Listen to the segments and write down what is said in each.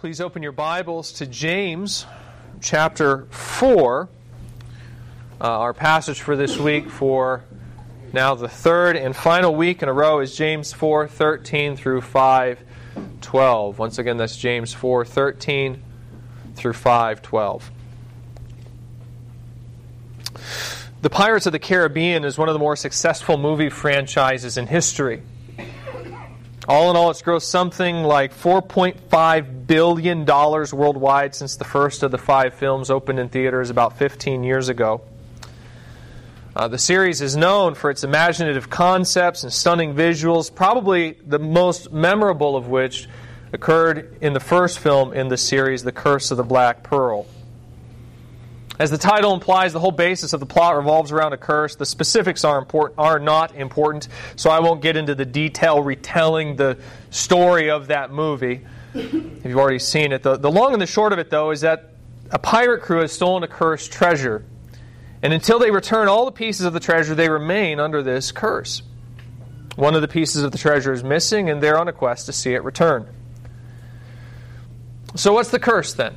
Please open your Bibles to James chapter 4. Uh, our passage for this week, for now the third and final week in a row, is James 4 13 through 5 12. Once again, that's James 4 13 through 5 12. The Pirates of the Caribbean is one of the more successful movie franchises in history. All in all, it's grossed something like $4.5 billion dollars worldwide since the first of the five films opened in theaters about 15 years ago. Uh, the series is known for its imaginative concepts and stunning visuals, probably the most memorable of which occurred in the first film in the series, The Curse of the Black Pearl. As the title implies, the whole basis of the plot revolves around a curse. The specifics are important, are not important, so I won't get into the detail retelling the story of that movie. You've already seen it, the, the long and the short of it, though, is that a pirate crew has stolen a cursed treasure, and until they return all the pieces of the treasure, they remain under this curse. One of the pieces of the treasure is missing, and they're on a quest to see it return. So, what's the curse then?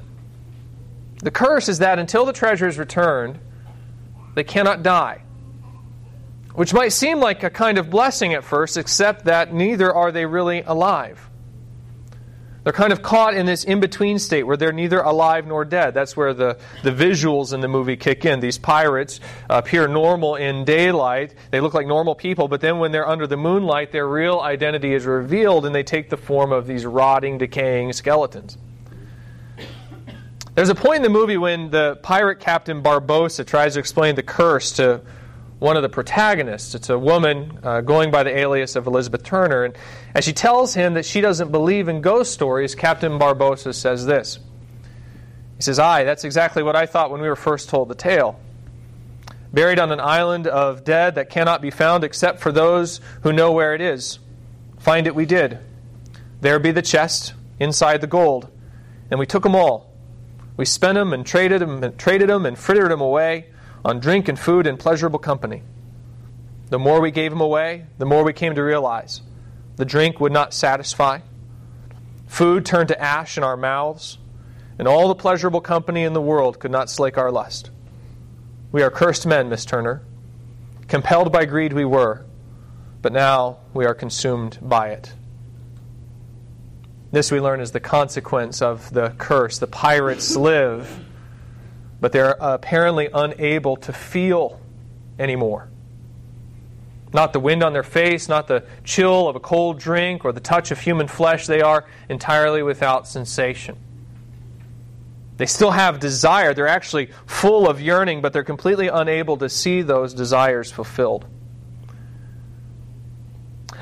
The curse is that until the treasure is returned, they cannot die. Which might seem like a kind of blessing at first, except that neither are they really alive. They're kind of caught in this in between state where they're neither alive nor dead. That's where the, the visuals in the movie kick in. These pirates appear normal in daylight. They look like normal people, but then when they're under the moonlight, their real identity is revealed and they take the form of these rotting, decaying skeletons. There's a point in the movie when the pirate captain Barbossa tries to explain the curse to one of the protagonists. It's a woman uh, going by the alias of Elizabeth Turner. And as she tells him that she doesn't believe in ghost stories, Captain Barbossa says this. He says, Aye, that's exactly what I thought when we were first told the tale. Buried on an island of dead that cannot be found except for those who know where it is. Find it we did. There be the chest, inside the gold. And we took them all we spent them and traded them and traded them and frittered them away on drink and food and pleasurable company. The more we gave them away, the more we came to realize the drink would not satisfy. Food turned to ash in our mouths, and all the pleasurable company in the world could not slake our lust. We are cursed men, Miss Turner. Compelled by greed we were, but now we are consumed by it. This we learn is the consequence of the curse. The pirates live, but they're apparently unable to feel anymore. Not the wind on their face, not the chill of a cold drink or the touch of human flesh. They are entirely without sensation. They still have desire. They're actually full of yearning, but they're completely unable to see those desires fulfilled.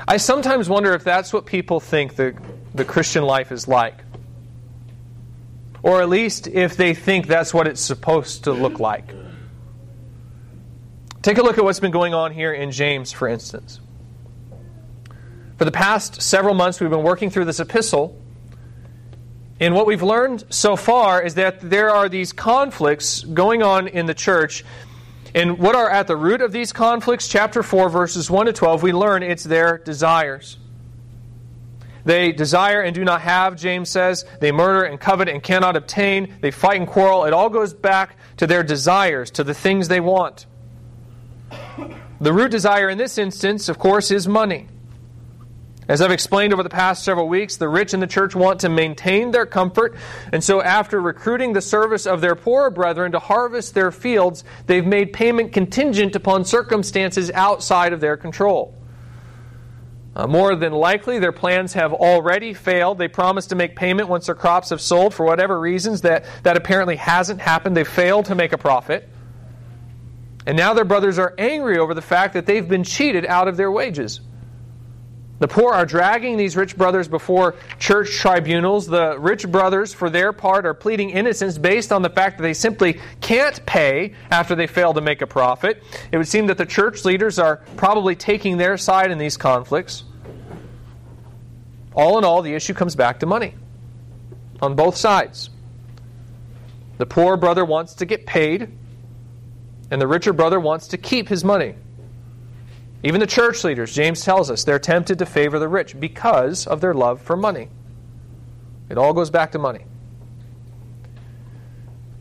I sometimes wonder if that's what people think the the Christian life is like. Or at least if they think that's what it's supposed to look like. Take a look at what's been going on here in James, for instance. For the past several months, we've been working through this epistle. And what we've learned so far is that there are these conflicts going on in the church. And what are at the root of these conflicts? Chapter 4, verses 1 to 12, we learn it's their desires. They desire and do not have, James says. They murder and covet and cannot obtain. They fight and quarrel. It all goes back to their desires, to the things they want. The root desire in this instance, of course, is money. As I've explained over the past several weeks, the rich in the church want to maintain their comfort, and so after recruiting the service of their poorer brethren to harvest their fields, they've made payment contingent upon circumstances outside of their control. Uh, more than likely, their plans have already failed. They promised to make payment once their crops have sold for whatever reasons that, that apparently hasn't happened. They failed to make a profit. And now their brothers are angry over the fact that they've been cheated out of their wages. The poor are dragging these rich brothers before church tribunals. The rich brothers, for their part, are pleading innocence based on the fact that they simply can't pay after they fail to make a profit. It would seem that the church leaders are probably taking their side in these conflicts. All in all, the issue comes back to money on both sides. The poor brother wants to get paid, and the richer brother wants to keep his money. Even the church leaders, James tells us, they're tempted to favor the rich because of their love for money. It all goes back to money.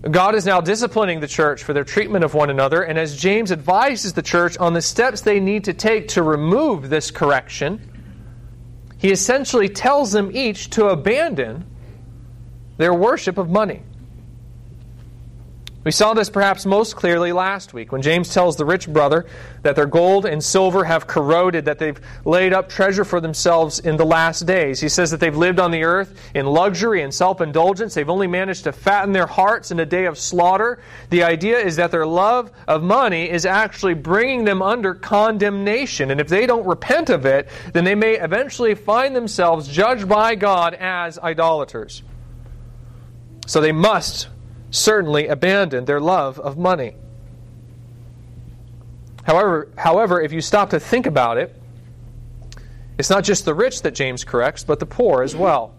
God is now disciplining the church for their treatment of one another, and as James advises the church on the steps they need to take to remove this correction, he essentially tells them each to abandon their worship of money. We saw this perhaps most clearly last week when James tells the rich brother that their gold and silver have corroded, that they've laid up treasure for themselves in the last days. He says that they've lived on the earth in luxury and self indulgence. They've only managed to fatten their hearts in a day of slaughter. The idea is that their love of money is actually bringing them under condemnation. And if they don't repent of it, then they may eventually find themselves judged by God as idolaters. So they must certainly abandoned their love of money. However, however, if you stop to think about it, it's not just the rich that James corrects, but the poor as well.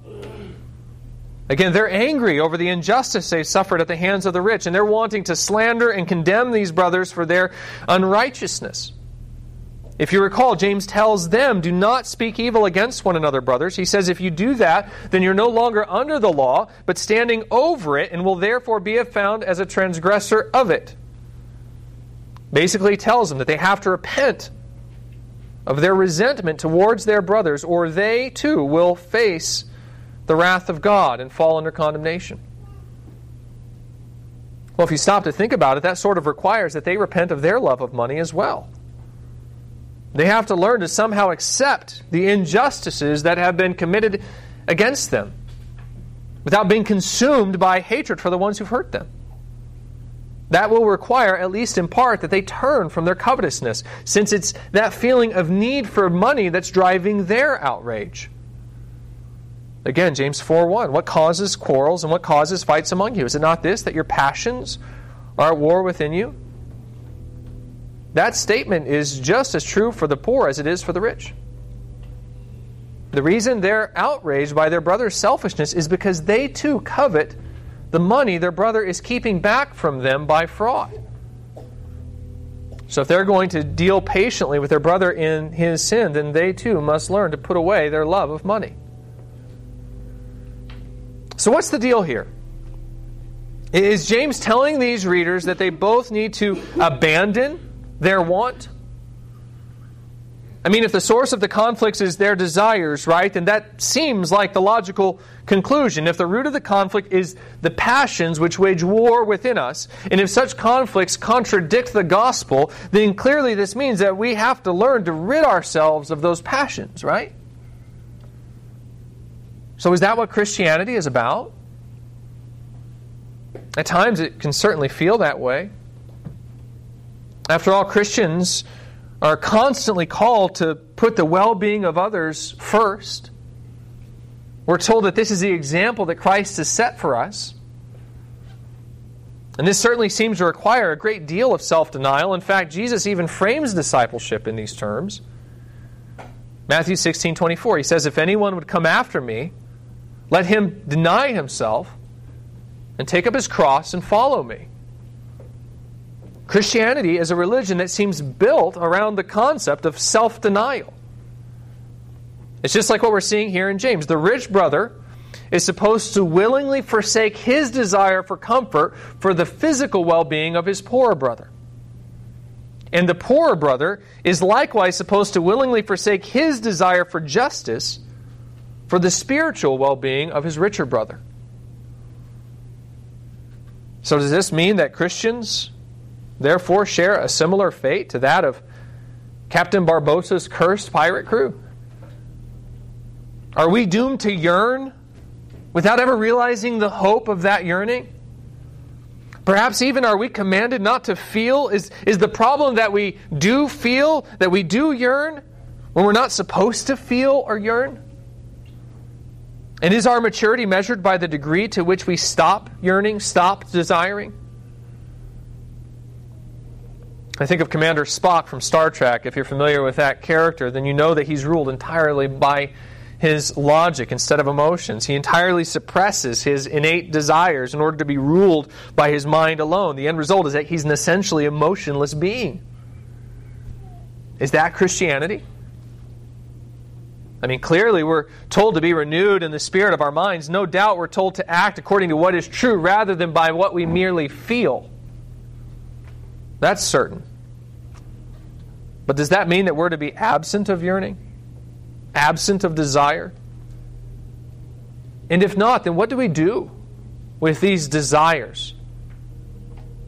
Again, they're angry over the injustice they suffered at the hands of the rich, and they're wanting to slander and condemn these brothers for their unrighteousness. If you recall, James tells them, Do not speak evil against one another, brothers. He says, If you do that, then you're no longer under the law, but standing over it, and will therefore be found as a transgressor of it. Basically, tells them that they have to repent of their resentment towards their brothers, or they too will face the wrath of God and fall under condemnation. Well, if you stop to think about it, that sort of requires that they repent of their love of money as well. They have to learn to somehow accept the injustices that have been committed against them without being consumed by hatred for the ones who've hurt them. That will require, at least in part, that they turn from their covetousness, since it's that feeling of need for money that's driving their outrage. Again, James 4 1. What causes quarrels and what causes fights among you? Is it not this, that your passions are at war within you? That statement is just as true for the poor as it is for the rich. The reason they're outraged by their brother's selfishness is because they too covet the money their brother is keeping back from them by fraud. So if they're going to deal patiently with their brother in his sin, then they too must learn to put away their love of money. So, what's the deal here? Is James telling these readers that they both need to abandon their want? I mean, if the source of the conflicts is their desires, right, then that seems like the logical conclusion. If the root of the conflict is the passions which wage war within us, and if such conflicts contradict the gospel, then clearly this means that we have to learn to rid ourselves of those passions, right? So, is that what Christianity is about? At times it can certainly feel that way. After all, Christians are constantly called to put the well being of others first. We're told that this is the example that Christ has set for us. And this certainly seems to require a great deal of self denial. In fact, Jesus even frames discipleship in these terms. Matthew 16 24, he says, If anyone would come after me, let him deny himself and take up his cross and follow me. Christianity is a religion that seems built around the concept of self denial. It's just like what we're seeing here in James. The rich brother is supposed to willingly forsake his desire for comfort for the physical well being of his poorer brother. And the poorer brother is likewise supposed to willingly forsake his desire for justice for the spiritual well being of his richer brother. So, does this mean that Christians therefore share a similar fate to that of Captain Barbossa's cursed pirate crew? Are we doomed to yearn without ever realizing the hope of that yearning? Perhaps even are we commanded not to feel? Is, is the problem that we do feel, that we do yearn, when we're not supposed to feel or yearn? And is our maturity measured by the degree to which we stop yearning, stop desiring? I think of Commander Spock from Star Trek. If you're familiar with that character, then you know that he's ruled entirely by his logic instead of emotions. He entirely suppresses his innate desires in order to be ruled by his mind alone. The end result is that he's an essentially emotionless being. Is that Christianity? I mean, clearly we're told to be renewed in the spirit of our minds. No doubt we're told to act according to what is true rather than by what we merely feel. That's certain. But does that mean that we're to be absent of yearning? Absent of desire? And if not, then what do we do with these desires?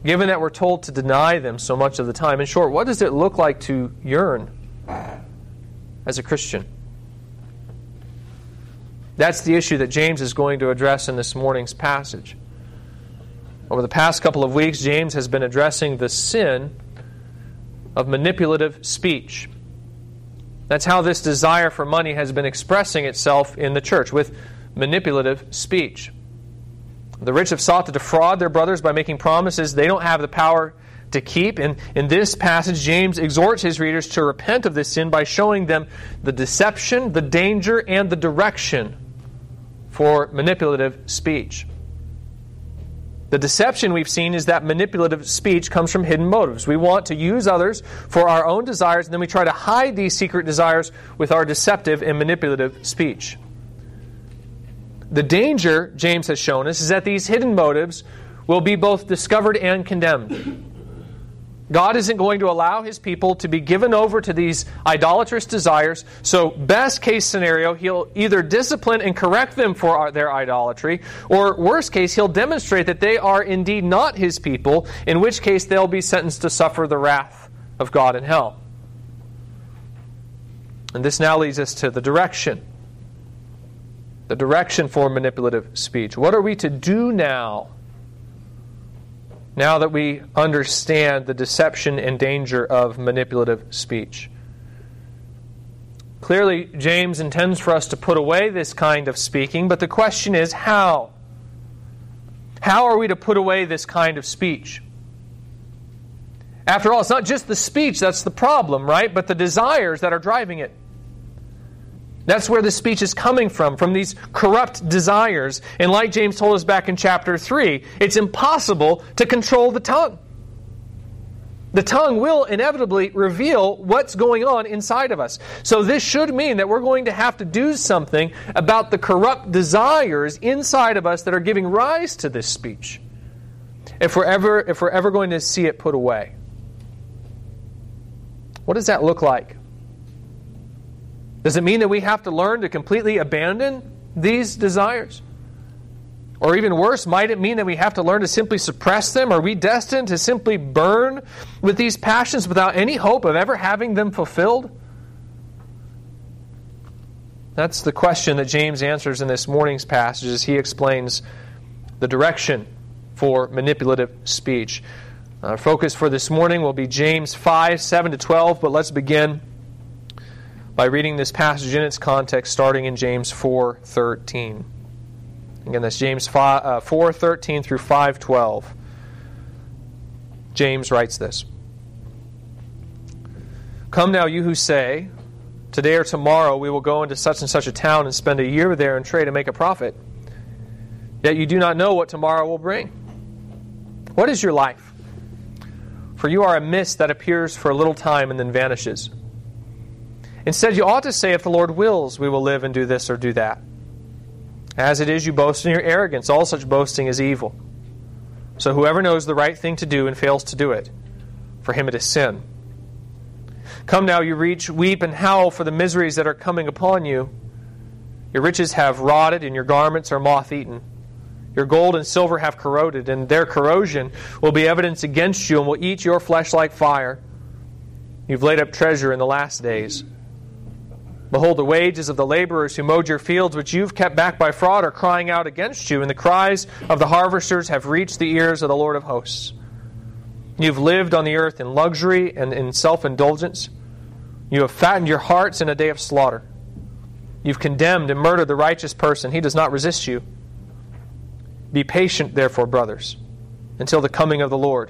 Given that we're told to deny them so much of the time. In short, what does it look like to yearn as a Christian? That's the issue that James is going to address in this morning's passage. Over the past couple of weeks, James has been addressing the sin of manipulative speech. That's how this desire for money has been expressing itself in the church with manipulative speech. The rich have sought to defraud their brothers by making promises they don't have the power to keep. And in this passage, James exhorts his readers to repent of this sin by showing them the deception, the danger, and the direction for manipulative speech. The deception we've seen is that manipulative speech comes from hidden motives. We want to use others for our own desires, and then we try to hide these secret desires with our deceptive and manipulative speech. The danger, James has shown us, is that these hidden motives will be both discovered and condemned. God isn't going to allow his people to be given over to these idolatrous desires. So, best case scenario, he'll either discipline and correct them for their idolatry, or worst case, he'll demonstrate that they are indeed not his people, in which case they'll be sentenced to suffer the wrath of God in hell. And this now leads us to the direction. The direction for manipulative speech. What are we to do now? Now that we understand the deception and danger of manipulative speech. Clearly, James intends for us to put away this kind of speaking, but the question is how? How are we to put away this kind of speech? After all, it's not just the speech that's the problem, right? But the desires that are driving it. That's where the speech is coming from, from these corrupt desires. And like James told us back in chapter 3, it's impossible to control the tongue. The tongue will inevitably reveal what's going on inside of us. So, this should mean that we're going to have to do something about the corrupt desires inside of us that are giving rise to this speech. If we're ever, if we're ever going to see it put away. What does that look like? Does it mean that we have to learn to completely abandon these desires? Or even worse, might it mean that we have to learn to simply suppress them? Are we destined to simply burn with these passions without any hope of ever having them fulfilled? That's the question that James answers in this morning's passage as he explains the direction for manipulative speech. Our focus for this morning will be James 5 7 to 12, but let's begin by reading this passage in its context, starting in James 4:13. Again, that's James 4:13 uh, through 5:12. James writes this: Come now, you who say, Today or tomorrow we will go into such and such a town and spend a year there and trade and make a profit. Yet you do not know what tomorrow will bring. What is your life? For you are a mist that appears for a little time and then vanishes. Instead, you ought to say, If the Lord wills, we will live and do this or do that. As it is, you boast in your arrogance. All such boasting is evil. So whoever knows the right thing to do and fails to do it, for him it is sin. Come now, you reach, weep and howl for the miseries that are coming upon you. Your riches have rotted, and your garments are moth eaten. Your gold and silver have corroded, and their corrosion will be evidence against you and will eat your flesh like fire. You've laid up treasure in the last days. Behold, the wages of the laborers who mowed your fields, which you've kept back by fraud, are crying out against you, and the cries of the harvesters have reached the ears of the Lord of hosts. You've lived on the earth in luxury and in self indulgence. You have fattened your hearts in a day of slaughter. You've condemned and murdered the righteous person. He does not resist you. Be patient, therefore, brothers, until the coming of the Lord.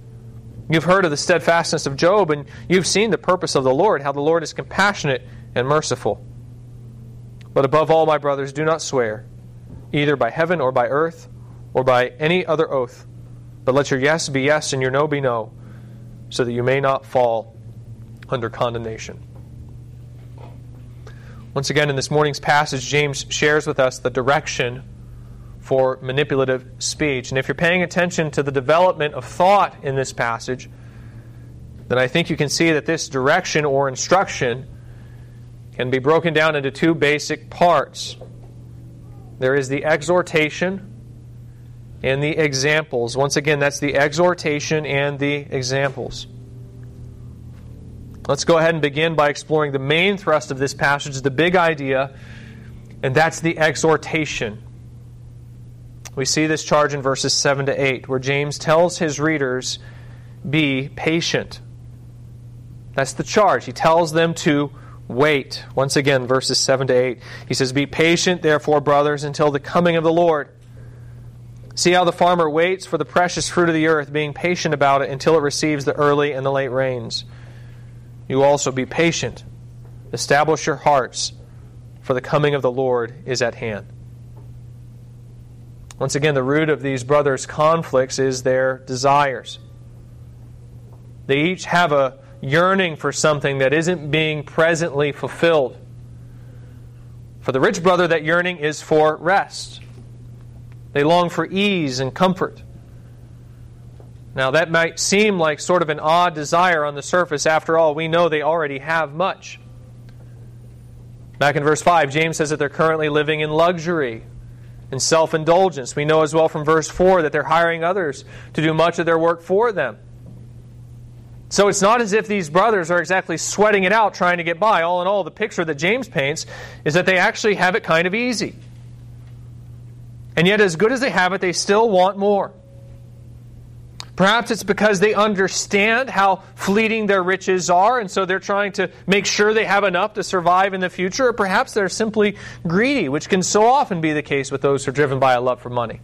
You've heard of the steadfastness of Job, and you've seen the purpose of the Lord, how the Lord is compassionate and merciful. But above all, my brothers, do not swear, either by heaven or by earth or by any other oath, but let your yes be yes and your no be no, so that you may not fall under condemnation. Once again, in this morning's passage, James shares with us the direction for manipulative speech. And if you're paying attention to the development of thought in this passage, then I think you can see that this direction or instruction can be broken down into two basic parts. There is the exhortation and the examples. Once again, that's the exhortation and the examples. Let's go ahead and begin by exploring the main thrust of this passage, the big idea, and that's the exhortation. We see this charge in verses 7 to 8, where James tells his readers, Be patient. That's the charge. He tells them to wait. Once again, verses 7 to 8. He says, Be patient, therefore, brothers, until the coming of the Lord. See how the farmer waits for the precious fruit of the earth, being patient about it until it receives the early and the late rains. You also be patient. Establish your hearts, for the coming of the Lord is at hand. Once again, the root of these brothers' conflicts is their desires. They each have a yearning for something that isn't being presently fulfilled. For the rich brother, that yearning is for rest. They long for ease and comfort. Now, that might seem like sort of an odd desire on the surface. After all, we know they already have much. Back in verse 5, James says that they're currently living in luxury and self indulgence. We know as well from verse 4 that they're hiring others to do much of their work for them. So it's not as if these brothers are exactly sweating it out trying to get by. All in all, the picture that James paints is that they actually have it kind of easy. And yet, as good as they have it, they still want more. Perhaps it's because they understand how fleeting their riches are, and so they're trying to make sure they have enough to survive in the future, or perhaps they're simply greedy, which can so often be the case with those who are driven by a love for money.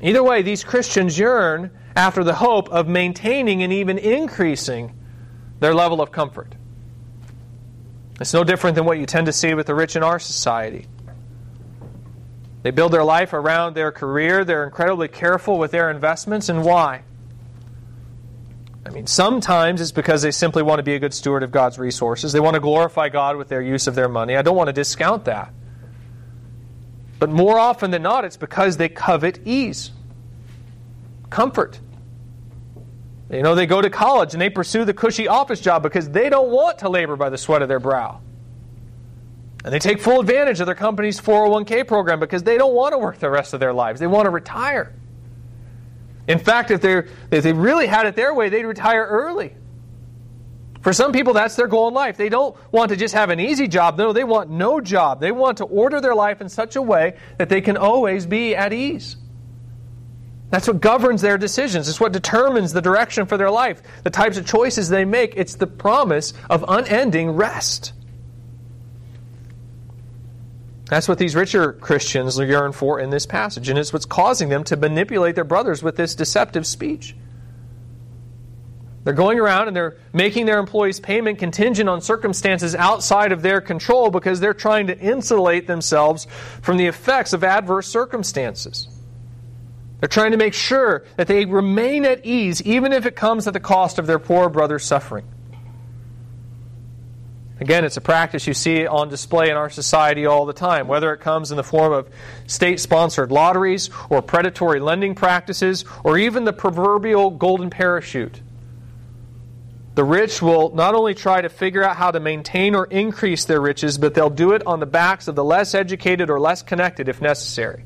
Either way, these Christians yearn after the hope of maintaining and even increasing their level of comfort. It's no different than what you tend to see with the rich in our society. They build their life around their career. They're incredibly careful with their investments. And why? I mean, sometimes it's because they simply want to be a good steward of God's resources. They want to glorify God with their use of their money. I don't want to discount that. But more often than not, it's because they covet ease, comfort. You know, they go to college and they pursue the cushy office job because they don't want to labor by the sweat of their brow. And they take full advantage of their company's 401k program because they don't want to work the rest of their lives. They want to retire. In fact, if, they if they really had it their way, they'd retire early. For some people, that's their goal in life. They don't want to just have an easy job. No, they want no job. They want to order their life in such a way that they can always be at ease. That's what governs their decisions. It's what determines the direction for their life, the types of choices they make. It's the promise of unending rest. That's what these richer Christians yearn for in this passage, and it's what's causing them to manipulate their brothers with this deceptive speech. They're going around and they're making their employees' payment contingent on circumstances outside of their control because they're trying to insulate themselves from the effects of adverse circumstances. They're trying to make sure that they remain at ease, even if it comes at the cost of their poor brother's suffering. Again, it's a practice you see on display in our society all the time, whether it comes in the form of state sponsored lotteries or predatory lending practices or even the proverbial golden parachute. The rich will not only try to figure out how to maintain or increase their riches, but they'll do it on the backs of the less educated or less connected if necessary.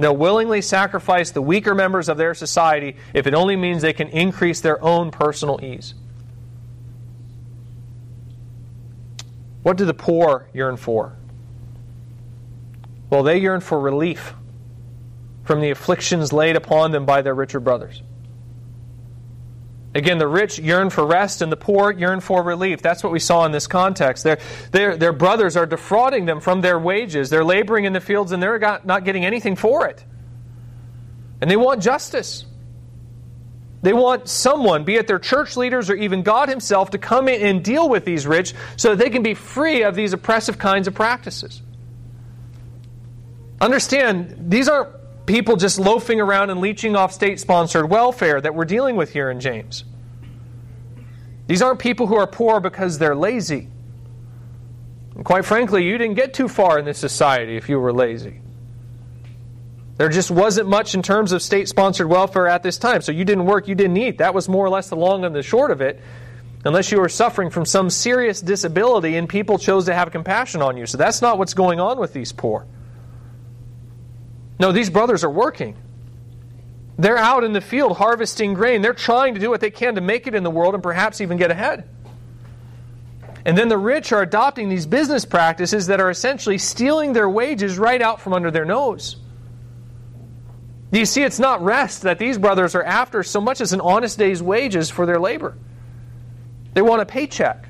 They'll willingly sacrifice the weaker members of their society if it only means they can increase their own personal ease. What do the poor yearn for? Well, they yearn for relief from the afflictions laid upon them by their richer brothers. Again, the rich yearn for rest and the poor yearn for relief. That's what we saw in this context. Their, their, their brothers are defrauding them from their wages. They're laboring in the fields and they're got, not getting anything for it. And they want justice. They want someone, be it their church leaders or even God Himself, to come in and deal with these rich so that they can be free of these oppressive kinds of practices. Understand, these aren't people just loafing around and leeching off state sponsored welfare that we're dealing with here in James. These aren't people who are poor because they're lazy. And quite frankly, you didn't get too far in this society if you were lazy. There just wasn't much in terms of state sponsored welfare at this time. So you didn't work, you didn't eat. That was more or less the long and the short of it, unless you were suffering from some serious disability and people chose to have compassion on you. So that's not what's going on with these poor. No, these brothers are working. They're out in the field harvesting grain. They're trying to do what they can to make it in the world and perhaps even get ahead. And then the rich are adopting these business practices that are essentially stealing their wages right out from under their nose. You see, it's not rest that these brothers are after so much as an honest day's wages for their labor. They want a paycheck.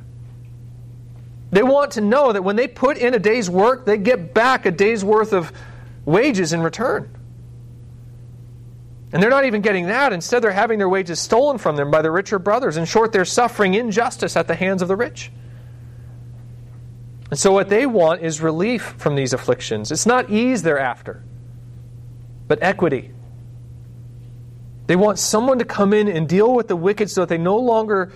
They want to know that when they put in a day's work, they get back a day's worth of wages in return. And they're not even getting that. Instead, they're having their wages stolen from them by the richer brothers. In short, they're suffering injustice at the hands of the rich. And so, what they want is relief from these afflictions. It's not ease they're after, but equity. They want someone to come in and deal with the wicked so that they no longer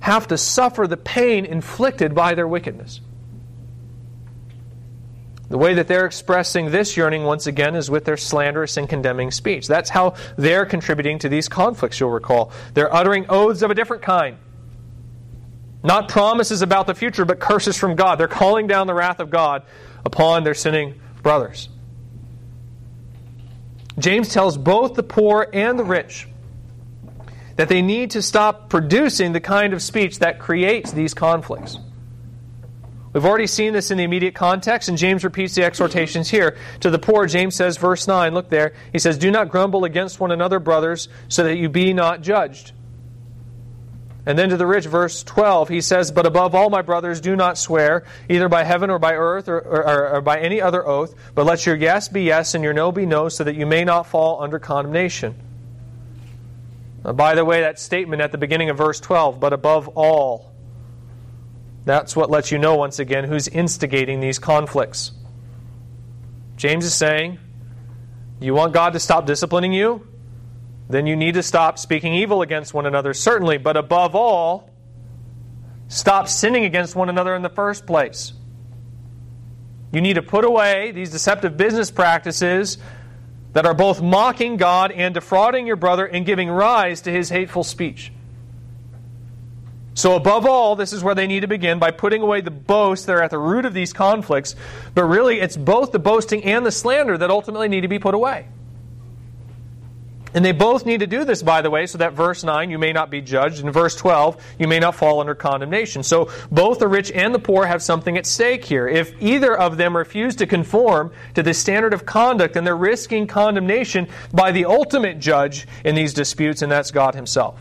have to suffer the pain inflicted by their wickedness. The way that they're expressing this yearning, once again, is with their slanderous and condemning speech. That's how they're contributing to these conflicts, you'll recall. They're uttering oaths of a different kind. Not promises about the future, but curses from God. They're calling down the wrath of God upon their sinning brothers. James tells both the poor and the rich that they need to stop producing the kind of speech that creates these conflicts. We've already seen this in the immediate context, and James repeats the exhortations here. To the poor, James says, verse 9, look there, he says, Do not grumble against one another, brothers, so that you be not judged. And then to the rich, verse 12, he says, But above all, my brothers, do not swear, either by heaven or by earth or, or, or, by any other oath, but let your yes be yes and your no be no, so that you may not fall under condemnation. Now, by the way, that statement at the beginning of verse 12, but above all, that's what lets you know, once again, who's instigating these conflicts. James is saying, You want God to stop disciplining you? Then you need to stop speaking evil against one another, certainly, but above all, stop sinning against one another in the first place. You need to put away these deceptive business practices that are both mocking God and defrauding your brother and giving rise to his hateful speech. So, above all, this is where they need to begin by putting away the boast that are at the root of these conflicts. But really, it's both the boasting and the slander that ultimately need to be put away. And they both need to do this, by the way, so that verse 9, you may not be judged, and verse 12, you may not fall under condemnation. So both the rich and the poor have something at stake here. If either of them refuse to conform to the standard of conduct, then they're risking condemnation by the ultimate judge in these disputes, and that's God Himself.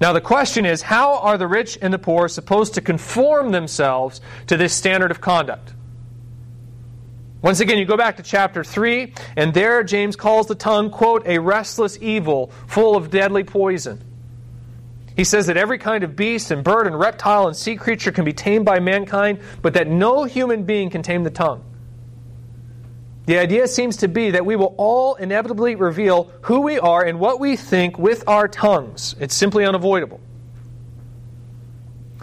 Now, the question is how are the rich and the poor supposed to conform themselves to this standard of conduct? Once again, you go back to chapter 3, and there James calls the tongue, quote, a restless evil full of deadly poison. He says that every kind of beast and bird and reptile and sea creature can be tamed by mankind, but that no human being can tame the tongue. The idea seems to be that we will all inevitably reveal who we are and what we think with our tongues. It's simply unavoidable.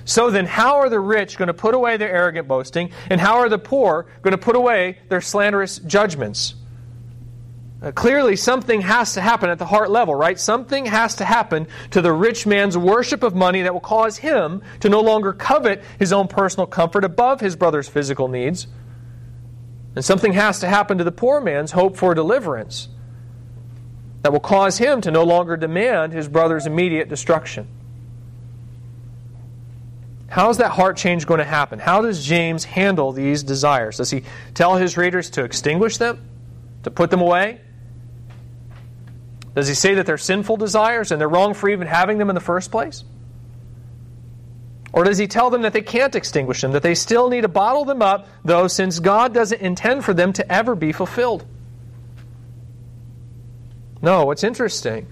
So then, how are the rich going to put away their arrogant boasting, and how are the poor going to put away their slanderous judgments? Uh, clearly, something has to happen at the heart level, right? Something has to happen to the rich man's worship of money that will cause him to no longer covet his own personal comfort above his brother's physical needs and something has to happen to the poor man's hope for deliverance that will cause him to no longer demand his brother's immediate destruction. How is that heart change going to happen? How does James handle these desires? Does he tell his readers to extinguish them? To put them away? Does he say that they're sinful desires and they're wrong for even having them in the first place? Or does he tell them that they can't extinguish them, that they still need to bottle them up, though, since God doesn't intend for them to ever be fulfilled? No, what's interesting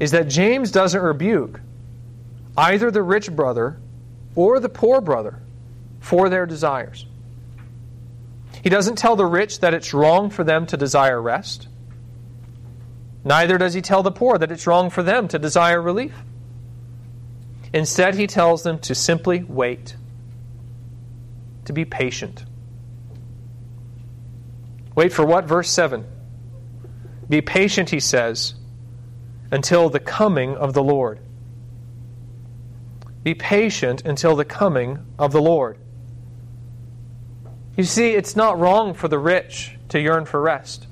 is that James doesn't rebuke either the rich brother or the poor brother for their desires. He doesn't tell the rich that it's wrong for them to desire rest. Neither does he tell the poor that it's wrong for them to desire relief. Instead, he tells them to simply wait, to be patient. Wait for what? Verse 7. Be patient, he says, until the coming of the Lord. Be patient until the coming of the Lord. You see, it's not wrong for the rich to yearn for rest.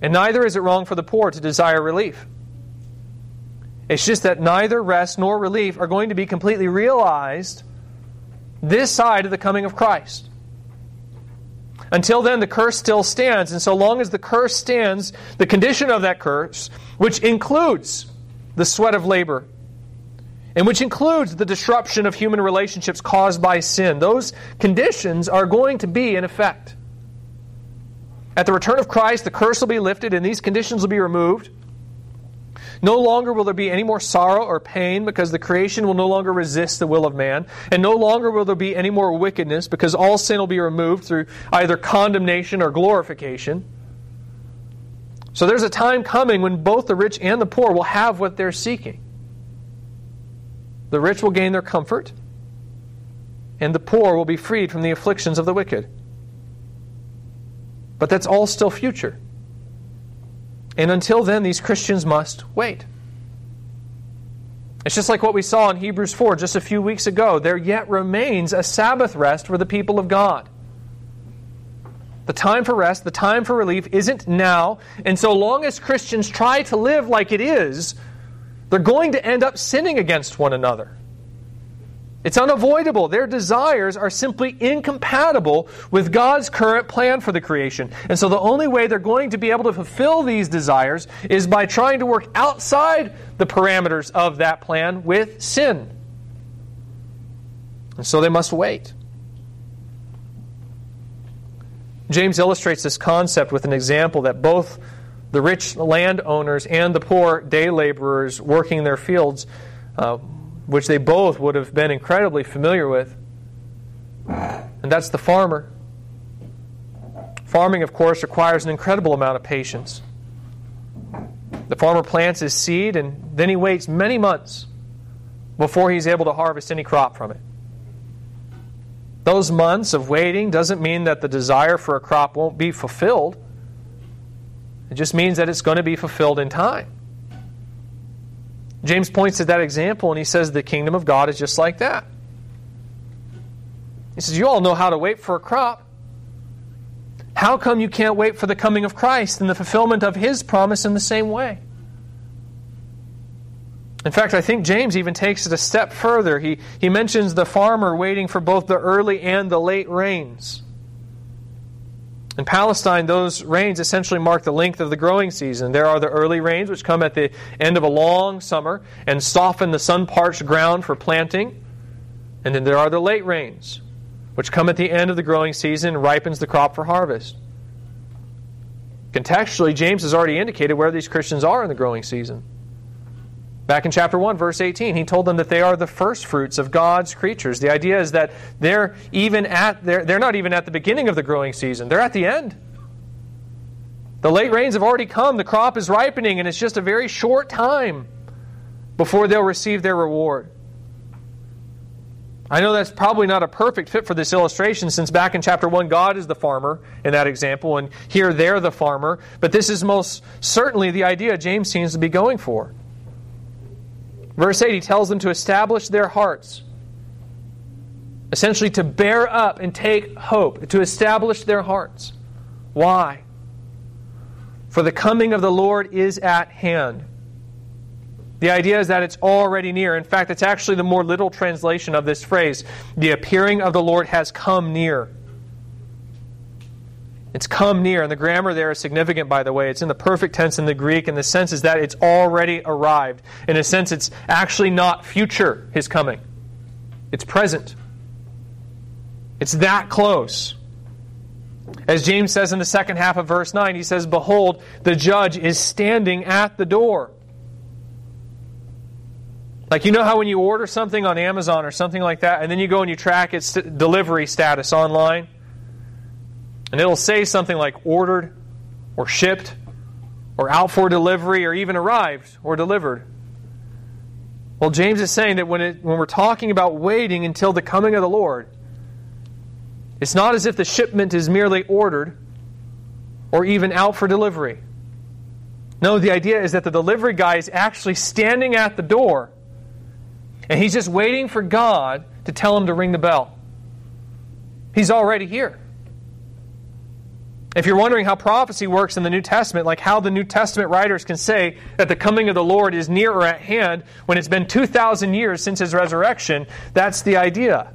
And neither is it wrong for the poor to desire relief. It's just that neither rest nor relief are going to be completely realized this side of the coming of Christ. Until then, the curse still stands, and so long as the curse stands, the condition of that curse, which includes the sweat of labor, and which includes the disruption of human relationships caused by sin, those conditions are going to be in effect. At the return of Christ, the curse will be lifted, and these conditions will be removed. No longer will there be any more sorrow or pain because the creation will no longer resist the will of man. And no longer will there be any more wickedness because all sin will be removed through either condemnation or glorification. So there's a time coming when both the rich and the poor will have what they're seeking. The rich will gain their comfort, and the poor will be freed from the afflictions of the wicked. But that's all still future. And until then, these Christians must wait. It's just like what we saw in Hebrews 4 just a few weeks ago. There yet remains a Sabbath rest for the people of God. The time for rest, the time for relief isn't now. And so long as Christians try to live like it is, they're going to end up sinning against one another. It's unavoidable. Their desires are simply incompatible with God's current plan for the creation. And so the only way they're going to be able to fulfill these desires is by trying to work outside the parameters of that plan with sin. And so they must wait. James illustrates this concept with an example that both the rich landowners and the poor day laborers working their fields uh, which they both would have been incredibly familiar with. And that's the farmer. Farming, of course, requires an incredible amount of patience. The farmer plants his seed and then he waits many months before he's able to harvest any crop from it. Those months of waiting doesn't mean that the desire for a crop won't be fulfilled. It just means that it's going to be fulfilled in time. James points to that example and he says the kingdom of God is just like that. He says, You all know how to wait for a crop. How come you can't wait for the coming of Christ and the fulfillment of his promise in the same way? In fact, I think James even takes it a step further. He, he mentions the farmer waiting for both the early and the late rains. In Palestine, those rains essentially mark the length of the growing season. There are the early rains, which come at the end of a long summer and soften the sun parched ground for planting. And then there are the late rains, which come at the end of the growing season and ripens the crop for harvest. Contextually, James has already indicated where these Christians are in the growing season. Back in chapter 1, verse 18, he told them that they are the first fruits of God's creatures. The idea is that they're even at they're, they're not even at the beginning of the growing season, they're at the end. The late rains have already come, the crop is ripening, and it's just a very short time before they'll receive their reward. I know that's probably not a perfect fit for this illustration since back in chapter 1, God is the farmer in that example, and here they're the farmer, but this is most certainly the idea James seems to be going for. Verse 8, he tells them to establish their hearts. Essentially, to bear up and take hope, to establish their hearts. Why? For the coming of the Lord is at hand. The idea is that it's already near. In fact, it's actually the more literal translation of this phrase. The appearing of the Lord has come near. It's come near, and the grammar there is significant, by the way. It's in the perfect tense in the Greek, and the sense is that it's already arrived. In a sense, it's actually not future, his coming, it's present. It's that close. As James says in the second half of verse 9, he says, Behold, the judge is standing at the door. Like, you know how when you order something on Amazon or something like that, and then you go and you track its delivery status online? And it'll say something like ordered, or shipped, or out for delivery, or even arrived or delivered. Well, James is saying that when, it, when we're talking about waiting until the coming of the Lord, it's not as if the shipment is merely ordered or even out for delivery. No, the idea is that the delivery guy is actually standing at the door and he's just waiting for God to tell him to ring the bell. He's already here. If you're wondering how prophecy works in the New Testament, like how the New Testament writers can say that the coming of the Lord is near or at hand when it's been 2,000 years since his resurrection, that's the idea.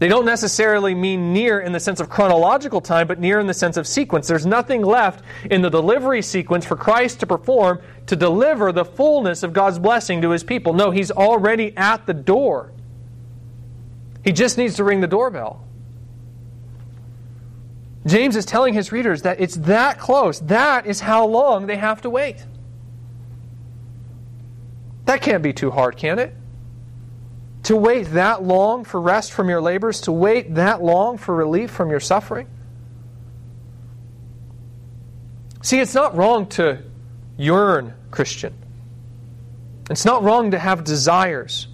They don't necessarily mean near in the sense of chronological time, but near in the sense of sequence. There's nothing left in the delivery sequence for Christ to perform to deliver the fullness of God's blessing to his people. No, he's already at the door. He just needs to ring the doorbell. James is telling his readers that it's that close. That is how long they have to wait. That can't be too hard, can it? To wait that long for rest from your labors, to wait that long for relief from your suffering. See, it's not wrong to yearn, Christian. It's not wrong to have desires,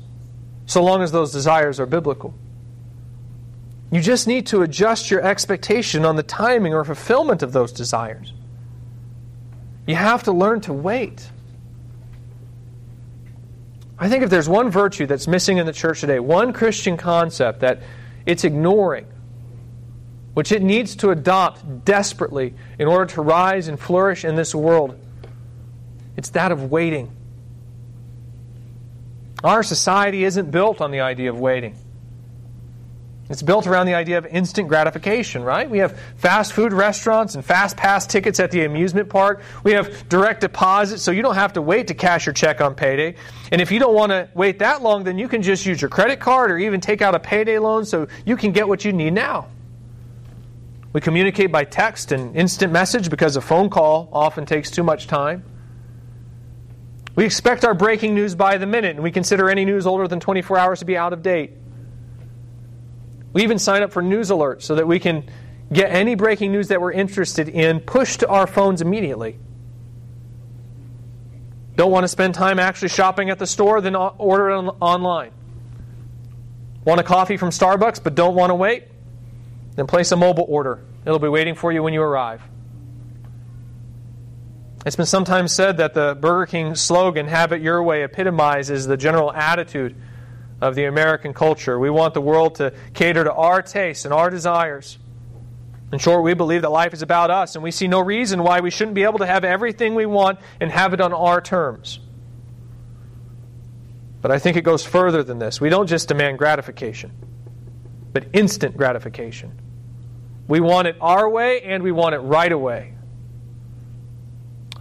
so long as those desires are biblical. You just need to adjust your expectation on the timing or fulfillment of those desires. You have to learn to wait. I think if there's one virtue that's missing in the church today, one Christian concept that it's ignoring, which it needs to adopt desperately in order to rise and flourish in this world, it's that of waiting. Our society isn't built on the idea of waiting. It's built around the idea of instant gratification, right? We have fast food restaurants and fast pass tickets at the amusement park. We have direct deposit, so you don't have to wait to cash your check on payday. And if you don't want to wait that long, then you can just use your credit card or even take out a payday loan so you can get what you need now. We communicate by text and instant message because a phone call often takes too much time. We expect our breaking news by the minute, and we consider any news older than 24 hours to be out of date. We even sign up for news alerts so that we can get any breaking news that we're interested in pushed to our phones immediately. Don't want to spend time actually shopping at the store, then order it online. Want a coffee from Starbucks but don't want to wait? Then place a mobile order. It'll be waiting for you when you arrive. It's been sometimes said that the Burger King slogan, Have it your way, epitomizes the general attitude of the American culture. We want the world to cater to our tastes and our desires. In short, we believe that life is about us, and we see no reason why we shouldn't be able to have everything we want and have it on our terms. But I think it goes further than this. We don't just demand gratification, but instant gratification. We want it our way, and we want it right away.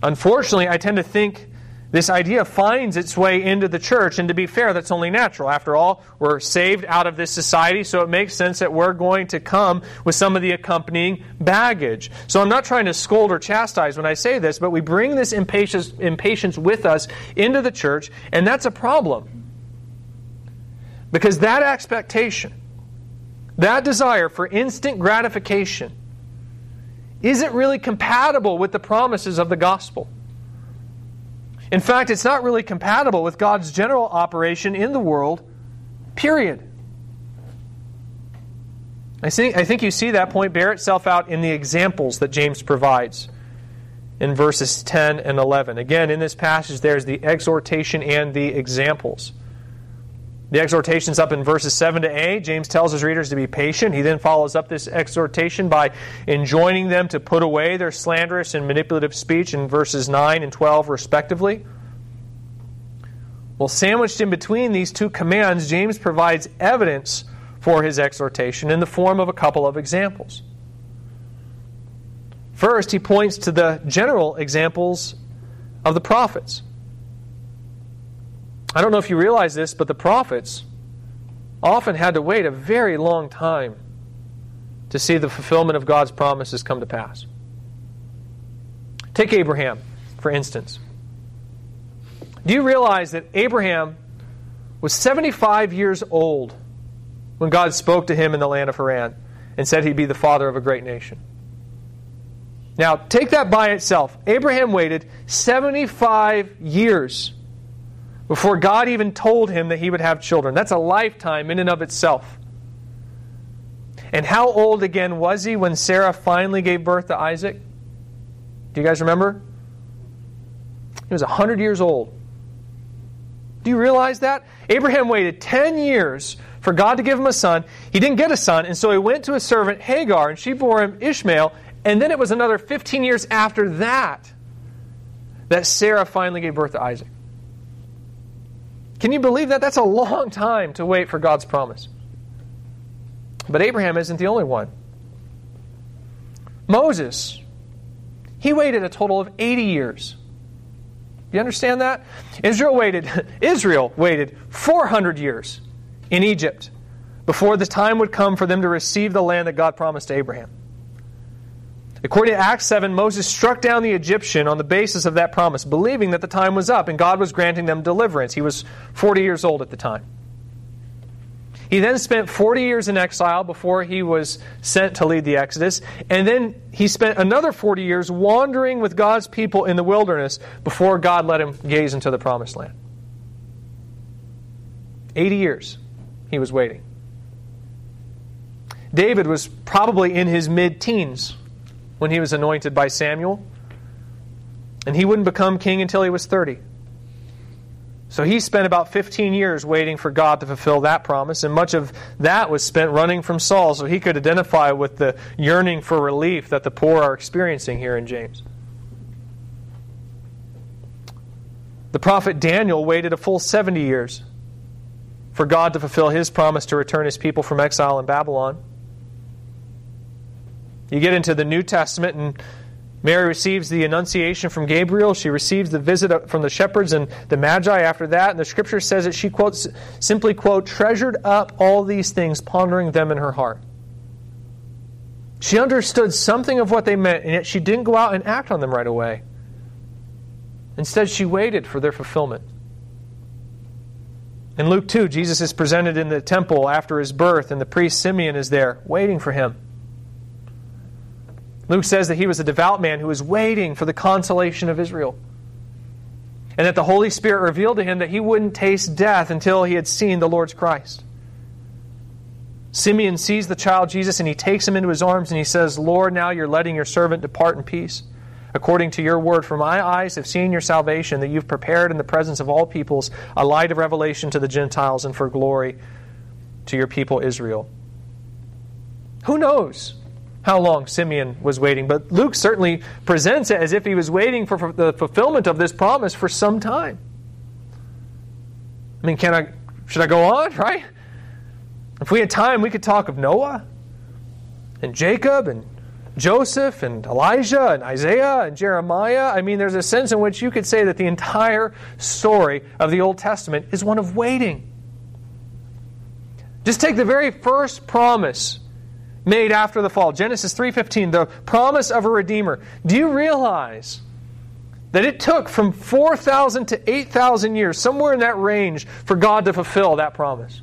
Unfortunately, I tend to think this idea finds its way into the church, and to be fair, that's only natural. After all, we're saved out of this society, so it makes sense that we're going to come with some of the accompanying baggage. So I'm not trying to scold or chastise when I say this, but we bring this impatience, impatience with us into the church, and that's a problem. Because that expectation, that desire for instant gratification, isn't really compatible with the promises of the gospel. In fact, it's not really compatible with God's general operation in the world, period. I think, I think you see that point bear itself out in the examples that James provides in verses 10 and 11. Again, in this passage, there's the exhortation and the examples. The exhortation's up in verses 7 to 8. James tells his readers to be patient. He then follows up this exhortation by enjoining them to put away their slanderous and manipulative speech in verses 9 and 12, respectively. Well, sandwiched in between these two commands, James provides evidence for his exhortation in the form of a couple of examples. First, he points to the general examples of the prophets. I don't know if you realize this, but the prophets often had to wait a very long time to see the fulfillment of God's promises come to pass. Take Abraham, for instance. Do you realize that Abraham was 75 years old when God spoke to him in the land of Haran and said he'd be the father of a great nation? Now, take that by itself. Abraham waited 75 years before God even told him that he would have children. That's a lifetime in and of itself. And how old again was he when Sarah finally gave birth to Isaac? Do you guys remember? He was 100 years old. Do you realize that? Abraham waited 10 years for God to give him a son. He didn't get a son, and so he went to his servant Hagar, and she bore him Ishmael. And then it was another 15 years after that that Sarah finally gave birth to Isaac. Can you believe that? That's a long time to wait for God's promise. But Abraham isn't the only one. Moses, he waited a total of 80 years. You understand that? Israel waited Israel waited 400 years in Egypt before the time would come for them to receive the land that God promised to Abraham. According to Acts 7, Moses struck down the Egyptian on the basis of that promise, believing that the time was up and God was granting them deliverance. He was 40 years old at the time. He then spent 40 years in exile before he was sent to lead the Exodus. And then he spent another 40 years wandering with God's people in the wilderness before God let him gaze into the promised land. 80 years he was waiting. David was probably in his mid teens when he was anointed by Samuel. And he wouldn't become king until he was 30. So he spent about 15 years waiting for God to fulfill that promise, and much of that was spent running from Saul so he could identify with the yearning for relief that the poor are experiencing here in James. The prophet Daniel waited a full 70 years for God to fulfill his promise to return his people from exile in Babylon. You get into the New Testament, and Mary receives the annunciation from Gabriel. She receives the visit from the shepherds and the magi after that. And the scripture says that she quotes simply quote treasured up all these things, pondering them in her heart. She understood something of what they meant, and yet she didn't go out and act on them right away. Instead, she waited for their fulfillment. In Luke 2, Jesus is presented in the temple after his birth, and the priest Simeon is there waiting for him. Luke says that he was a devout man who was waiting for the consolation of Israel. And that the Holy Spirit revealed to him that he wouldn't taste death until he had seen the Lord's Christ. Simeon sees the child Jesus and he takes him into his arms and he says, Lord, now you're letting your servant depart in peace. According to your word, for my eyes have seen your salvation, that you've prepared in the presence of all peoples a light of revelation to the Gentiles and for glory to your people Israel. Who knows? How long Simeon was waiting, but Luke certainly presents it as if he was waiting for the fulfillment of this promise for some time. I mean, can I should I go on, right? If we had time, we could talk of Noah and Jacob and Joseph and Elijah and Isaiah and Jeremiah. I mean, there's a sense in which you could say that the entire story of the Old Testament is one of waiting. Just take the very first promise made after the fall. Genesis 3:15, the promise of a redeemer. Do you realize that it took from 4,000 to 8,000 years, somewhere in that range, for God to fulfill that promise?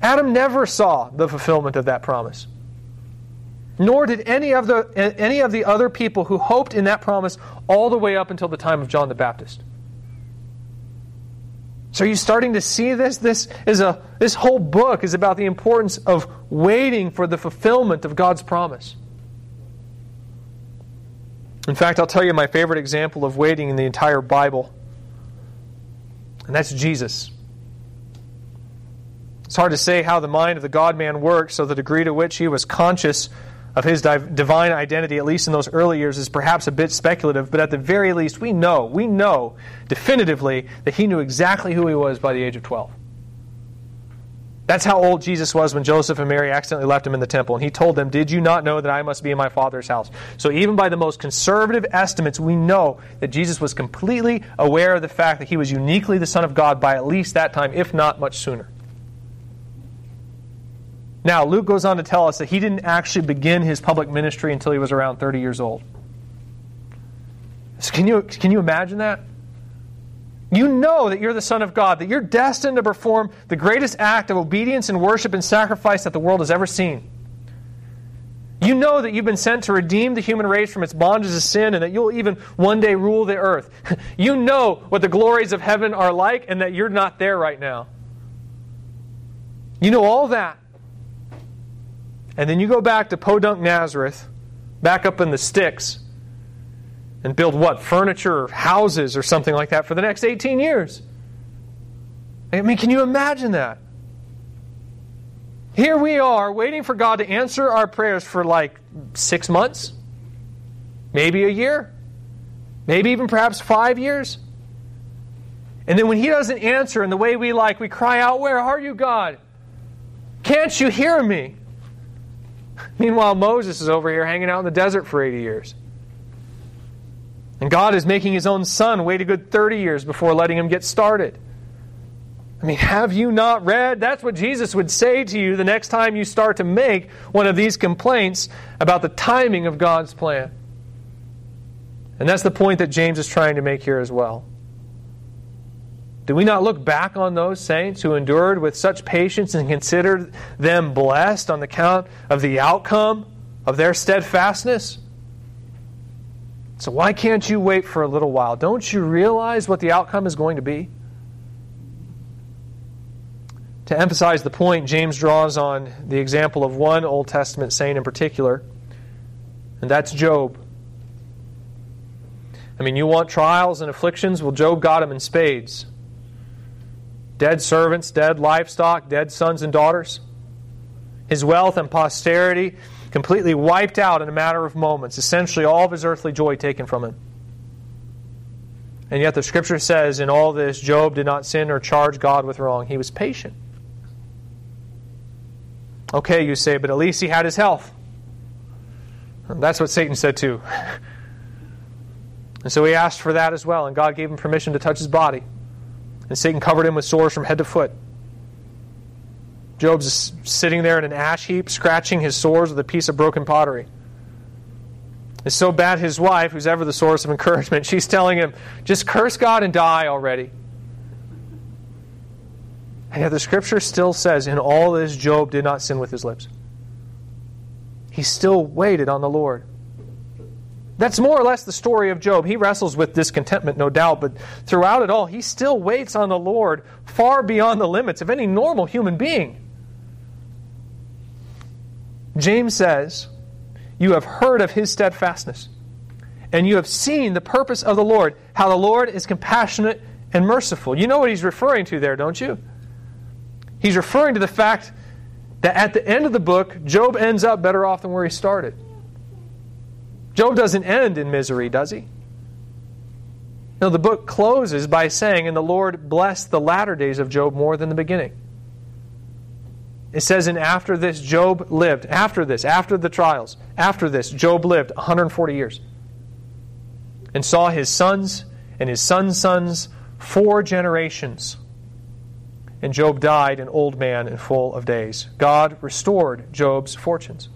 Adam never saw the fulfillment of that promise. Nor did any of the any of the other people who hoped in that promise all the way up until the time of John the Baptist. So are you starting to see this? This is a this whole book is about the importance of waiting for the fulfillment of God's promise. In fact, I'll tell you my favorite example of waiting in the entire Bible. And that's Jesus. It's hard to say how the mind of the God man works, so the degree to which he was conscious of his divine identity, at least in those early years, is perhaps a bit speculative, but at the very least, we know, we know definitively that he knew exactly who he was by the age of 12. That's how old Jesus was when Joseph and Mary accidentally left him in the temple. And he told them, Did you not know that I must be in my Father's house? So, even by the most conservative estimates, we know that Jesus was completely aware of the fact that he was uniquely the Son of God by at least that time, if not much sooner. Now, Luke goes on to tell us that he didn't actually begin his public ministry until he was around 30 years old. So can, you, can you imagine that? You know that you're the Son of God, that you're destined to perform the greatest act of obedience and worship and sacrifice that the world has ever seen. You know that you've been sent to redeem the human race from its bondage of sin and that you'll even one day rule the earth. you know what the glories of heaven are like and that you're not there right now. You know all that. And then you go back to Podunk, Nazareth, back up in the sticks, and build what? Furniture or houses or something like that for the next 18 years. I mean, can you imagine that? Here we are waiting for God to answer our prayers for like six months, maybe a year, maybe even perhaps five years. And then when He doesn't answer in the way we like, we cry out, Where are you, God? Can't you hear me? Meanwhile, Moses is over here hanging out in the desert for 80 years. And God is making his own son wait a good 30 years before letting him get started. I mean, have you not read? That's what Jesus would say to you the next time you start to make one of these complaints about the timing of God's plan. And that's the point that James is trying to make here as well. Do we not look back on those saints who endured with such patience and consider them blessed on the count of the outcome of their steadfastness? So, why can't you wait for a little while? Don't you realize what the outcome is going to be? To emphasize the point, James draws on the example of one Old Testament saint in particular, and that's Job. I mean, you want trials and afflictions? Well, Job got them in spades. Dead servants, dead livestock, dead sons and daughters. His wealth and posterity completely wiped out in a matter of moments, essentially all of his earthly joy taken from him. And yet the scripture says in all this, Job did not sin or charge God with wrong. He was patient. Okay, you say, but at least he had his health. That's what Satan said too. And so he asked for that as well, and God gave him permission to touch his body. And Satan covered him with sores from head to foot. Job's sitting there in an ash heap, scratching his sores with a piece of broken pottery. It's so bad his wife, who's ever the source of encouragement, she's telling him, just curse God and die already. And yet the scripture still says, in all this, Job did not sin with his lips. He still waited on the Lord. That's more or less the story of Job. He wrestles with discontentment, no doubt, but throughout it all, he still waits on the Lord far beyond the limits of any normal human being. James says, You have heard of his steadfastness, and you have seen the purpose of the Lord, how the Lord is compassionate and merciful. You know what he's referring to there, don't you? He's referring to the fact that at the end of the book, Job ends up better off than where he started. Job doesn't end in misery, does he? No, the book closes by saying, And the Lord blessed the latter days of Job more than the beginning. It says, And after this, Job lived. After this, after the trials, after this, Job lived 140 years and saw his sons and his sons' sons four generations. And Job died an old man and full of days. God restored Job's fortunes.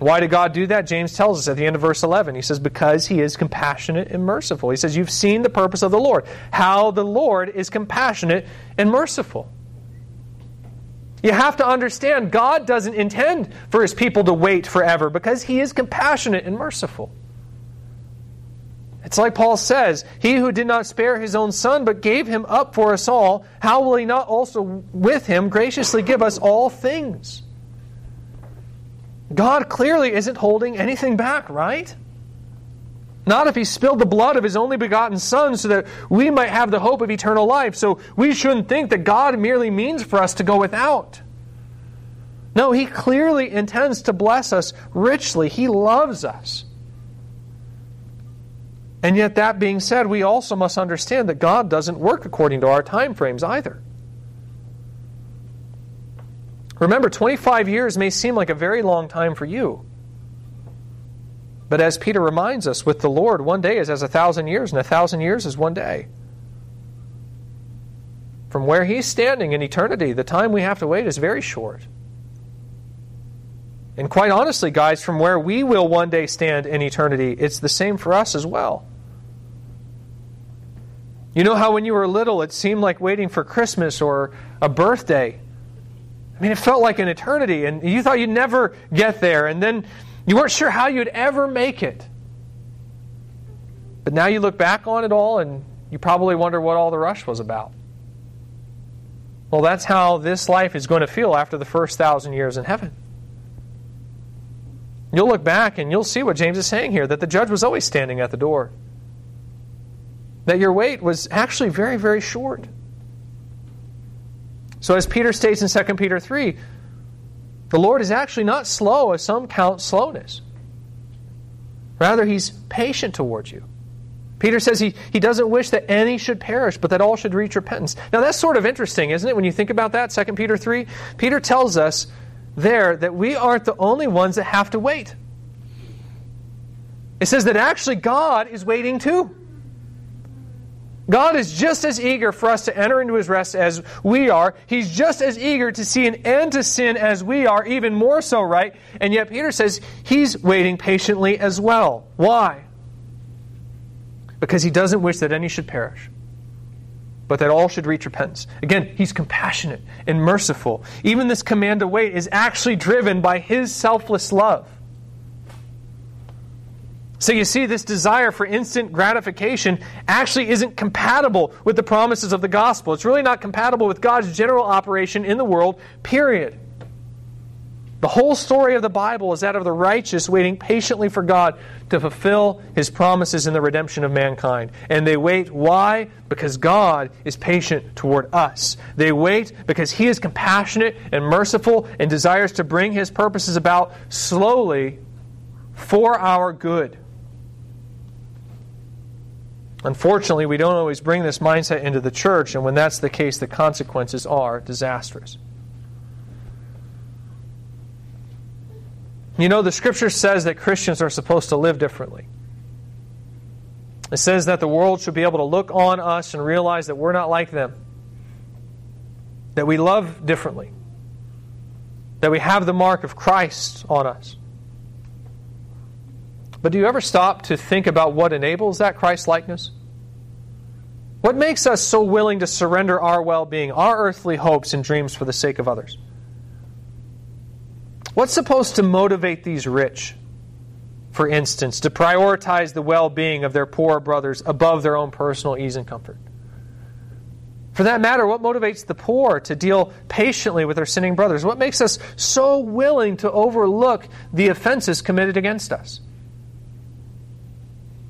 Why did God do that? James tells us at the end of verse 11. He says, Because he is compassionate and merciful. He says, You've seen the purpose of the Lord, how the Lord is compassionate and merciful. You have to understand God doesn't intend for his people to wait forever because he is compassionate and merciful. It's like Paul says, He who did not spare his own son, but gave him up for us all, how will he not also with him graciously give us all things? God clearly isn't holding anything back, right? Not if he spilled the blood of his only begotten Son so that we might have the hope of eternal life. So we shouldn't think that God merely means for us to go without. No, he clearly intends to bless us richly. He loves us. And yet, that being said, we also must understand that God doesn't work according to our time frames either. Remember, 25 years may seem like a very long time for you. But as Peter reminds us, with the Lord, one day is as a thousand years, and a thousand years is one day. From where He's standing in eternity, the time we have to wait is very short. And quite honestly, guys, from where we will one day stand in eternity, it's the same for us as well. You know how when you were little, it seemed like waiting for Christmas or a birthday? I mean, it felt like an eternity, and you thought you'd never get there, and then you weren't sure how you'd ever make it. But now you look back on it all, and you probably wonder what all the rush was about. Well, that's how this life is going to feel after the first thousand years in heaven. You'll look back and you'll see what James is saying here that the judge was always standing at the door. That your wait was actually very, very short. So, as Peter states in 2 Peter 3, the Lord is actually not slow as some count slowness. Rather, he's patient towards you. Peter says he, he doesn't wish that any should perish, but that all should reach repentance. Now, that's sort of interesting, isn't it, when you think about that? 2 Peter 3. Peter tells us there that we aren't the only ones that have to wait. It says that actually God is waiting too. God is just as eager for us to enter into his rest as we are. He's just as eager to see an end to sin as we are, even more so, right? And yet Peter says he's waiting patiently as well. Why? Because he doesn't wish that any should perish, but that all should reach repentance. Again, he's compassionate and merciful. Even this command to wait is actually driven by his selfless love. So you see, this desire for instant gratification actually isn't compatible with the promises of the gospel. It's really not compatible with God's general operation in the world, period. The whole story of the Bible is that of the righteous waiting patiently for God to fulfill his promises in the redemption of mankind. And they wait. Why? Because God is patient toward us. They wait because he is compassionate and merciful and desires to bring his purposes about slowly for our good. Unfortunately, we don't always bring this mindset into the church, and when that's the case, the consequences are disastrous. You know, the scripture says that Christians are supposed to live differently. It says that the world should be able to look on us and realize that we're not like them, that we love differently, that we have the mark of Christ on us. But do you ever stop to think about what enables that Christ likeness? What makes us so willing to surrender our well being, our earthly hopes and dreams for the sake of others? What's supposed to motivate these rich, for instance, to prioritize the well being of their poor brothers above their own personal ease and comfort? For that matter, what motivates the poor to deal patiently with their sinning brothers? What makes us so willing to overlook the offenses committed against us?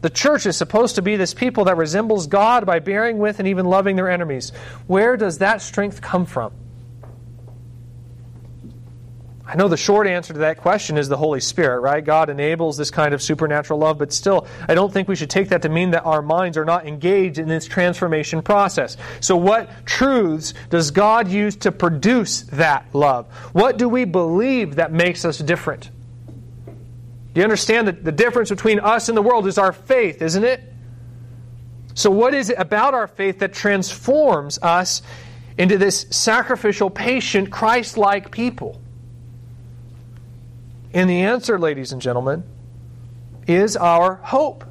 The church is supposed to be this people that resembles God by bearing with and even loving their enemies. Where does that strength come from? I know the short answer to that question is the Holy Spirit, right? God enables this kind of supernatural love, but still, I don't think we should take that to mean that our minds are not engaged in this transformation process. So, what truths does God use to produce that love? What do we believe that makes us different? Do you understand that the difference between us and the world is our faith, isn't it? So, what is it about our faith that transforms us into this sacrificial, patient, Christ like people? And the answer, ladies and gentlemen, is our hope.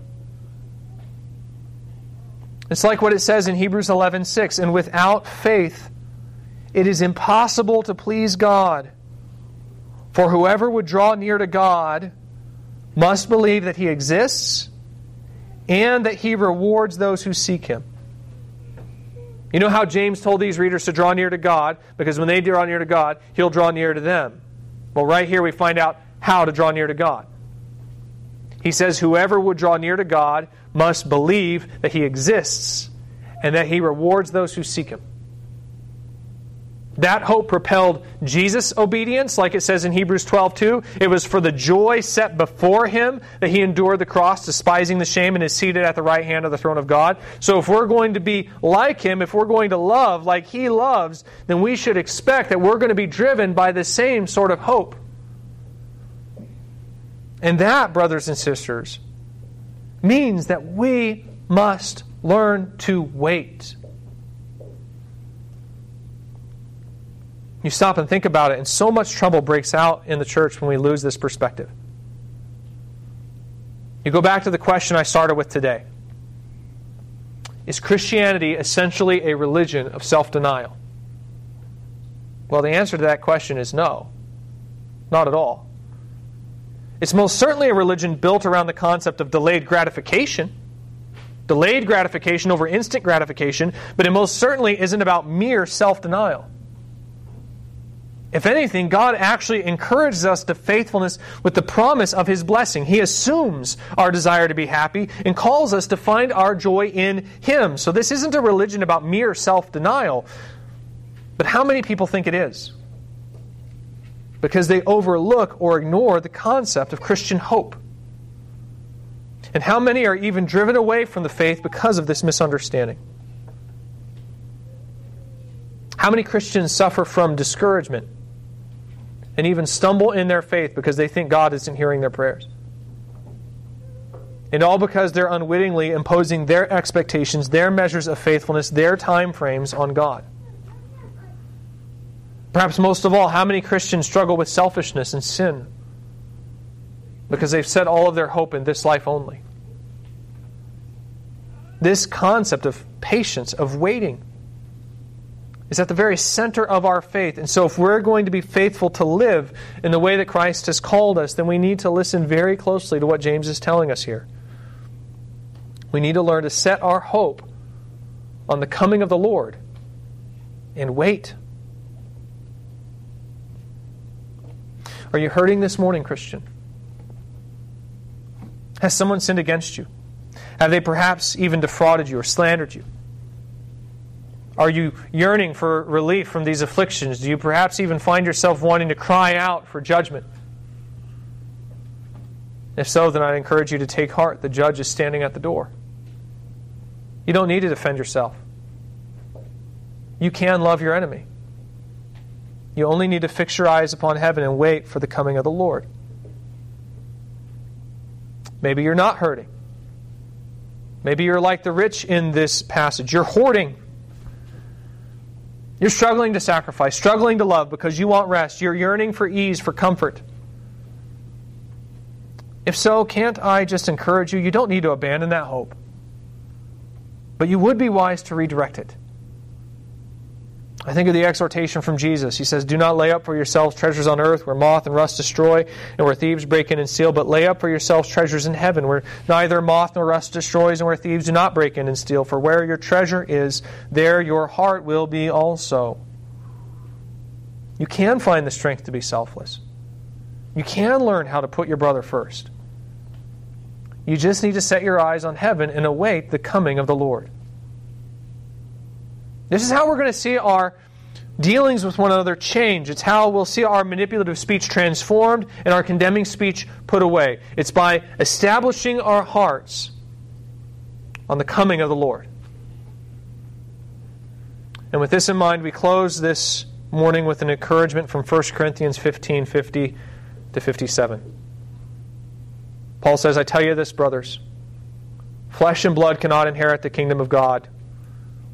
It's like what it says in Hebrews 11:6, and without faith it is impossible to please God. For whoever would draw near to God must believe that he exists and that he rewards those who seek him. You know how James told these readers to draw near to God? Because when they draw near to God, he'll draw near to them. Well, right here we find out how to draw near to God. He says, Whoever would draw near to God must believe that he exists and that he rewards those who seek him. That hope propelled Jesus' obedience, like it says in Hebrews 12 2. It was for the joy set before him that he endured the cross, despising the shame, and is seated at the right hand of the throne of God. So if we're going to be like him, if we're going to love like he loves, then we should expect that we're going to be driven by the same sort of hope. And that, brothers and sisters, means that we must learn to wait. You stop and think about it, and so much trouble breaks out in the church when we lose this perspective. You go back to the question I started with today Is Christianity essentially a religion of self denial? Well, the answer to that question is no, not at all. It's most certainly a religion built around the concept of delayed gratification. Delayed gratification over instant gratification, but it most certainly isn't about mere self denial. If anything, God actually encourages us to faithfulness with the promise of His blessing. He assumes our desire to be happy and calls us to find our joy in Him. So this isn't a religion about mere self denial. But how many people think it is? Because they overlook or ignore the concept of Christian hope. And how many are even driven away from the faith because of this misunderstanding? How many Christians suffer from discouragement and even stumble in their faith because they think God isn't hearing their prayers. And all because they're unwittingly imposing their expectations, their measures of faithfulness, their time frames on God. Perhaps most of all, how many Christians struggle with selfishness and sin because they've set all of their hope in this life only? This concept of patience, of waiting, is at the very center of our faith. And so, if we're going to be faithful to live in the way that Christ has called us, then we need to listen very closely to what James is telling us here. We need to learn to set our hope on the coming of the Lord and wait. Are you hurting this morning, Christian? Has someone sinned against you? Have they perhaps even defrauded you or slandered you? Are you yearning for relief from these afflictions? Do you perhaps even find yourself wanting to cry out for judgment? If so, then I'd encourage you to take heart. The judge is standing at the door. You don't need to defend yourself. You can love your enemy. You only need to fix your eyes upon heaven and wait for the coming of the Lord. Maybe you're not hurting. Maybe you're like the rich in this passage. You're hoarding. You're struggling to sacrifice, struggling to love because you want rest. You're yearning for ease, for comfort. If so, can't I just encourage you? You don't need to abandon that hope. But you would be wise to redirect it. I think of the exhortation from Jesus. He says, Do not lay up for yourselves treasures on earth where moth and rust destroy and where thieves break in and steal, but lay up for yourselves treasures in heaven where neither moth nor rust destroys and where thieves do not break in and steal. For where your treasure is, there your heart will be also. You can find the strength to be selfless. You can learn how to put your brother first. You just need to set your eyes on heaven and await the coming of the Lord. This is how we're going to see our dealings with one another change. It's how we'll see our manipulative speech transformed and our condemning speech put away. It's by establishing our hearts on the coming of the Lord. And with this in mind, we close this morning with an encouragement from 1 Corinthians 15 50 to 57. Paul says, I tell you this, brothers flesh and blood cannot inherit the kingdom of God